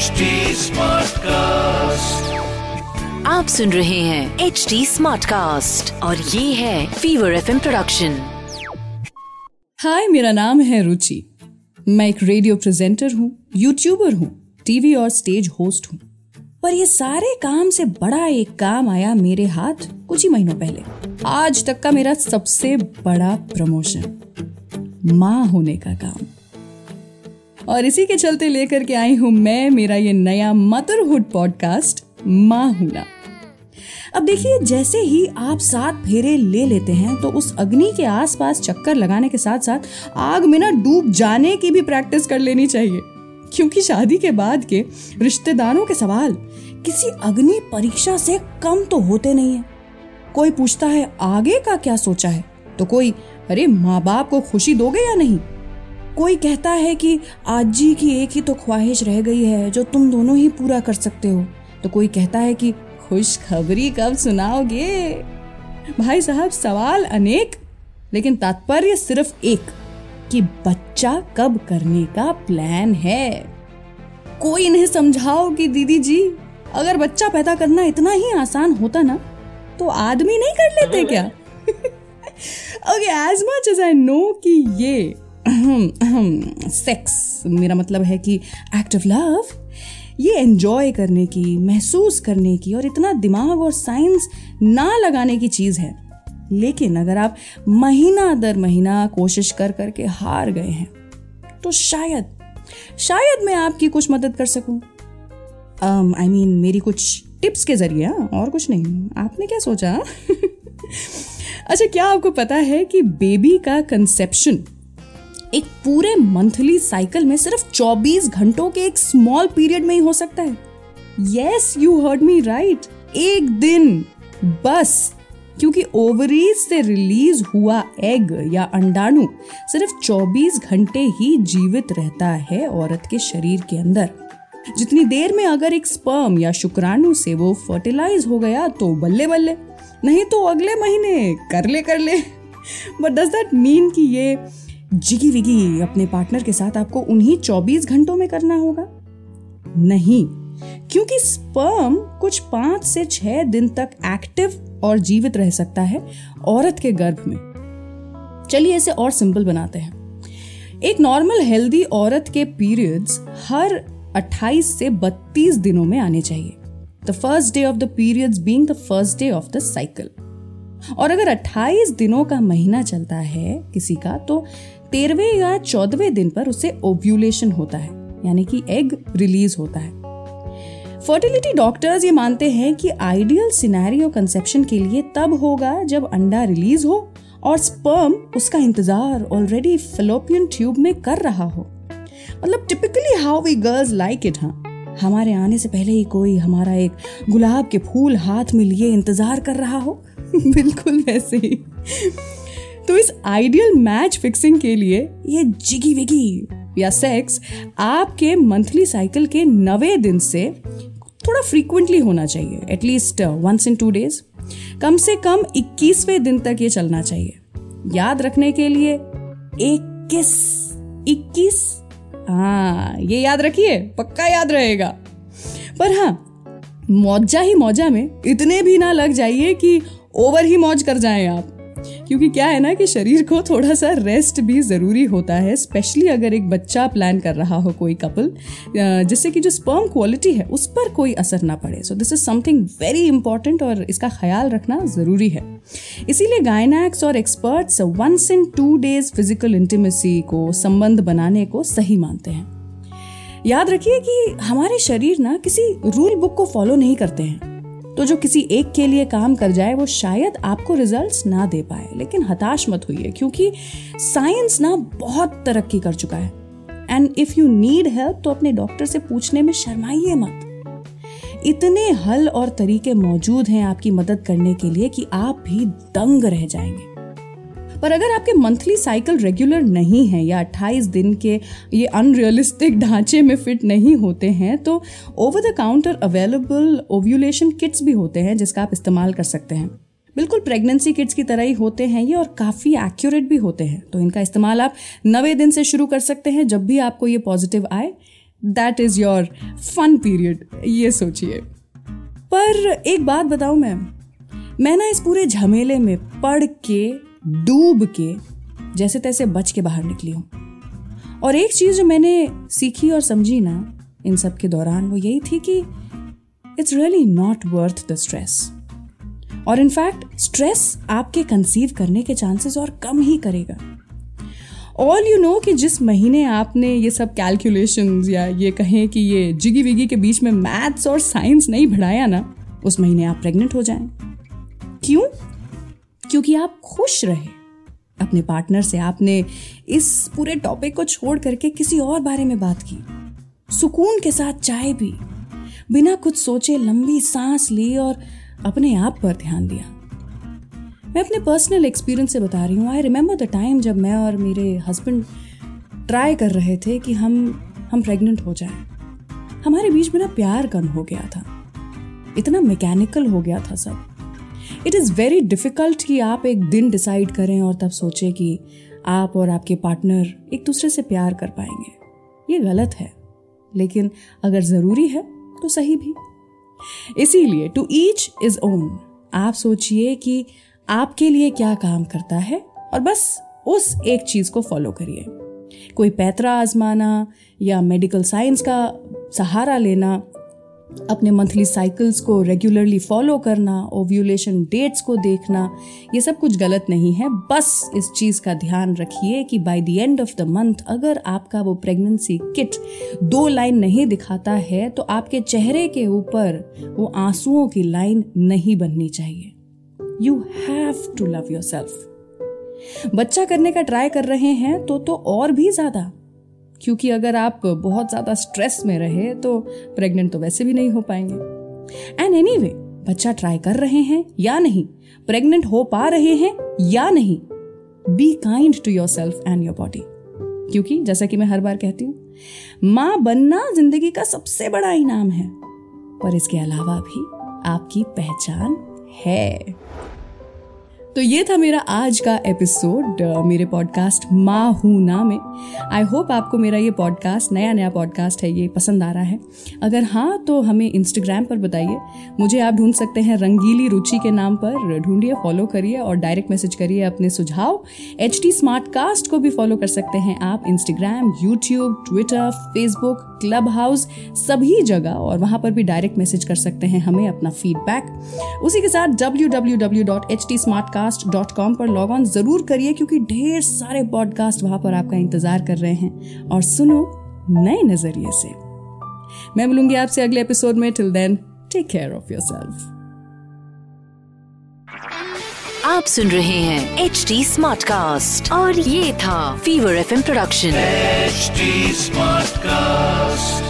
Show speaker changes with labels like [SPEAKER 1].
[SPEAKER 1] HD Smartcast.
[SPEAKER 2] आप सुन रहे हैं एच डी स्मार्ट कास्ट और ये है फीवर एफ़ प्रोडक्शन
[SPEAKER 3] हाय मेरा नाम है रुचि। मैं एक रेडियो प्रेजेंटर हूँ यूट्यूबर हूँ टीवी और स्टेज होस्ट हूँ। पर ये सारे काम से बड़ा एक काम आया मेरे हाथ कुछ ही महीनों पहले। आज तक का मेरा सबसे बड़ा प्रमोशन माँ होने का काम। और इसी के चलते लेकर के आई हूँ मैं, मेरा ये नया मदरहुड पॉडकास्ट माँ हूना अब देखिए, जैसे ही आप सात फेरे ले लेते हैं तो उस अग्नि के आसपास चक्कर लगाने के साथ साथ आग में ना डूब जाने की भी प्रैक्टिस कर लेनी चाहिए। क्योंकि शादी के बाद के रिश्तेदारों के सवाल, किसी अग्नि परीक्षा से कम तो होते नहीं है। कोई पूछता है, आगे का क्या सोचा है? तो कोई, अरे, माँ बाप को खुशी दोगे या नहीं? कोई कहता है कि आज जी की एक ही तो ख्वाहिश रह गई है जो तुम दोनों ही पूरा कर सकते हो। तो कोई कहता है कि खुशखबरी कब सुनाओगे? भाई साहब सवाल अनेक लेकिन तात्पर्य सिर्फ़ एक कि बच्चा कब करने का प्लान है। कोई इन्हें समझाओ कि दीदी जी अगर बच्चा पैदा करना इतना ही आसान होता ना तो आदमी नहीं कर लेते क्या? Okay as much as I know कि ये सेक्स मेरा मतलब है कि एक्ट ऑफ़ लव ये एंजॉय करने की महसूस करने की और इतना दिमाग और साइंस ना लगाने की चीज़ है। लेकिन अगर आप महीना दर महीना कोशिश कर करके हार गए हैं तो शायद शायद मैं आपकी कुछ मदद कर सकूँ। I um, mean I mean, मेरी कुछ टिप्स के ज़रिए हाँ, और कुछ नहीं। आपने क्या सोचा? अच्छा क्या आपको पता है कि बेबी का कंसेप्शन एक पूरे मंथली साइकिल में सिर्फ़ 24 घंटों के एक स्मॉल पीरियड में ही हो सकता है। Yes you heard me right एक दिन। बस। क्योंकि ओवरीज से रिलीज़ हुआ एग या अंडाणु सिर्फ़ 24 घंटे ही जीवित रहता है औरत के शरीर के अंदर। जितनी देर में अगर एक स्पर्म या शुक्राणु से वो फर्टिलाइज हो गया तो बल्ले बल्ले। नहीं तो अगले महीने। कर ले कर ले। बट डज दैट मीन कि ये जिगी विगी अपने पार्टनर के साथ आपको उन्हीं 24 घंटों में करना होगा? नहीं, क्योंकि स्पर्म कुछ पाँच से छह दिन तक एक्टिव और जीवित रह सकता है औरत के गर्भ में। चलिए इसे और सिंपल बनाते हैं। एक नॉर्मल हेल्दी औरत के पीरियड्स हर 28 से 32 दिनों में आने चाहिए। The first day of the periods being the first day of the cycle और अगर 28 दिनों का महीना चलता है किसी का तो तेरहवे या चौदहवें दिन पर उसे ओव्यूलेशन होता है, यानी कि एग रिलीज़ होता है। फर्टिलिटी डॉक्टर्स ये मानते हैं कि आइडियल सिनेरियो कंसेप्शन के लिए तब होगा जब अंडा रिलीज़ हो और स्पर्म उसका इंतज़ार ऑलरेडी फिलोपियन ट्यूब में कर रहा हो। मतलब typically how we girls like it हाँ। हमारे आने से पहले ही कोई हमारा एक गुलाब के फूल हाथ में लिए इंतज़ार कर रहा हो। बिल्कुल वैसे ही। तो इस आइडियल मैच फिक्सिंग के लिए ये जिगी विगी या सेक्स आपके मंथली साइकिल के नवे दिन से थोड़ा फ्रीक्वेंटली होना चाहिए at least once in two days कम से कम 21वें दिन तक ये चलना चाहिए। याद रखने के लिए इक्कीस इक्कीस। हाँ ये याद रखिए, पक्का याद रहेगा। पर हाँ मौजा ही मौजा में इतने भी ना लग जाइए कि ओवर ही मौज कर जाएँ आप। क्योंकि क्या है ना कि शरीर को थोड़ा सा रेस्ट भी ज़रूरी होता है स्पेशली अगर एक बच्चा प्लान कर रहा हो कोई कपल जिससे कि जो स्पर्म क्वालिटी है, उस पर कोई असर ना पड़े। So this is something very important और इसका ख्याल रखना ज़रूरी है। इसीलिए गायनैक्स और experts once in two days physical intimacy को, संबंध बनाने को सही मानते हैं। याद रखिए कि हमारे शरीर ना किसी रूल बुक को फॉलो नहीं करते हैं। तो जो किसी एक के लिए काम कर जाए, वो शायद आपको रिजल्ट्स ना दे पाए। लेकिन हताश मत होइए, क्योंकि साइंस ना बहुत तरक्की कर चुका है। And if you need help तो अपने डॉक्टर से पूछने में शर्माइए मत। इतने हल और तरीके मौजूद हैं आपकी मदद करने के लिए कि आप भी दंग रह जाएँगे। पर अगर आपके मंथली साइकिल रेगुलर नहीं है या 28 दिन के ये अनरियलिस्टिक ढांचे में फिट नहीं होते हैं तो over the counter available ovulation kits भी होते हैं जिसका आप इस्तेमाल कर सकते हैं। बिल्कुल प्रेगनेंसी किट्स की तरह ही होते हैं ये और काफ़ी एक्यूरेट भी होते हैं। तो इनका इस्तेमाल आप नवे दिन से शुरू कर सकते हैं जब भी आपको ये पॉजिटिव आए। That is your fun period ये सोचिए। पर एक बात बताऊँ मैं मैं ना इस पूरे झमेले में पढ़ के डूब के, जैसे तैसे बच के बाहर निकली हूँ। और एक चीज़ जो मैंने सीखी और समझी ना, इन सब के दौरान, वो यही थी कि it's really not worth the stress और इनफैक्ट स्ट्रेस आपके कंसीव करने के चांसेस और कम ही करेगा। ऑल यू नो कि जिस महीने आपने ये सब कैलकुलेशंस या ये कहें कि ये जिगी विगी के बीच में मैथ्स और साइंस नहीं बढ़ाया ना, उस महीने आप प्रेग्नेंट हो जाएँ। क्यों? क्योंकि आप खुश रहे। अपने पार्टनर से आपने इस पूरे टॉपिक को छोड़ करके किसी और बारे में बात की। सुकून के साथ चाय भी बिना कुछ सोचे लंबी सांस ली और अपने आप पर ध्यान दिया। मैं अपने पर्सनल एक्सपीरियंस से बता रही हूँ। आई रिमेंबर द टाइम जब मैं और मेरे हस्बैंड ट्राई कर रहे थे कि हम हम प्रेग्नेंट हो जाएँ। हमारे बीच में ना प्यार कम हो गया था। इतना मैकेनिकल हो गया था सब। इट इज़ वेरी डिफ़िकल्ट कि आप एक दिन डिसाइड करें और तब सोचें कि आप और आपके पार्टनर एक दूसरे से प्यार कर पाएँगे। ये गलत है। लेकिन अगर ज़रूरी है तो सही भी। इसीलिए टू ईच इज़ ओन आप सोचिए कि आपके लिए क्या काम करता है और बस उस एक चीज़ को फॉलो करिए। कोई पैतरा आजमाना या मेडिकल साइंस का सहारा लेना अपने मंथली साइकिल्स को रेगुलरली फॉलो करना ओव्यूलेशन डेट्स को देखना, ये सब कुछ गलत नहीं है। बस इस चीज़ का ध्यान रखिए कि by the end of the month अगर आपका वो प्रेगनेंसी किट दो लाइन नहीं दिखाता है तो आपके चेहरे के ऊपर वो आंसुओं की लाइन नहीं बननी चाहिए। You have to love yourself बच्चा करने का ट्राई कर रहे हैं तो तो और भी ज़्यादा। क्योंकि अगर आप बहुत ज़्यादा स्ट्रेस में रहे तो प्रेग्नेंट तो वैसे भी नहीं हो पाएँगे। एंड एनी anyway, बच्चा ट्राई कर रहे हैं या नहीं? प्रेग्नेंट हो पा रहे हैं या नहीं? Be kind to yourself and your body क्योंकि जैसा कि मैं हर बार कहती हूँ माँ बनना ज़िंदगी का सबसे बड़ा इनाम है। पर इसके अलावा भी आपकी पहचान है। तो ये था मेरा आज का एपिसोड मेरे पॉडकास्ट माँ हूँ ना में। आई होप आपको मेरा ये पॉडकास्ट नया नया पॉडकास्ट है, ये पसंद आ रहा है। अगर हाँ तो हमें इंस्टाग्राम पर बताइए। मुझे आप ढूंढ सकते हैं रंगीली रुचि के नाम पर। ढूंढिए फॉलो करिए और डायरेक्ट मैसेज करिए अपने सुझाव। एच टी को भी फॉलो कर सकते हैं आप। Instagram YouTube Twitter Facebook Clubhouse सभी जगह। और वहाँ पर भी डायरेक्ट मैसेज कर सकते हैं हमें अपना फीडबैक उसी के साथ W W W dot H T podcast dot com पर लॉग ऑन ज़रूर करिए क्योंकि ढेर सारे पॉडकास्ट वहाँ पर आपका इंतज़ार कर रहे हैं। और सुनो नए नज़रिए से। मैं मिलूँगी आपसे अगले एपिसोड में। Till then take care of yourself
[SPEAKER 2] आप सुन रहे हैं एच डी स्मार्ट कास्ट और ये था Fever FM production H smart cast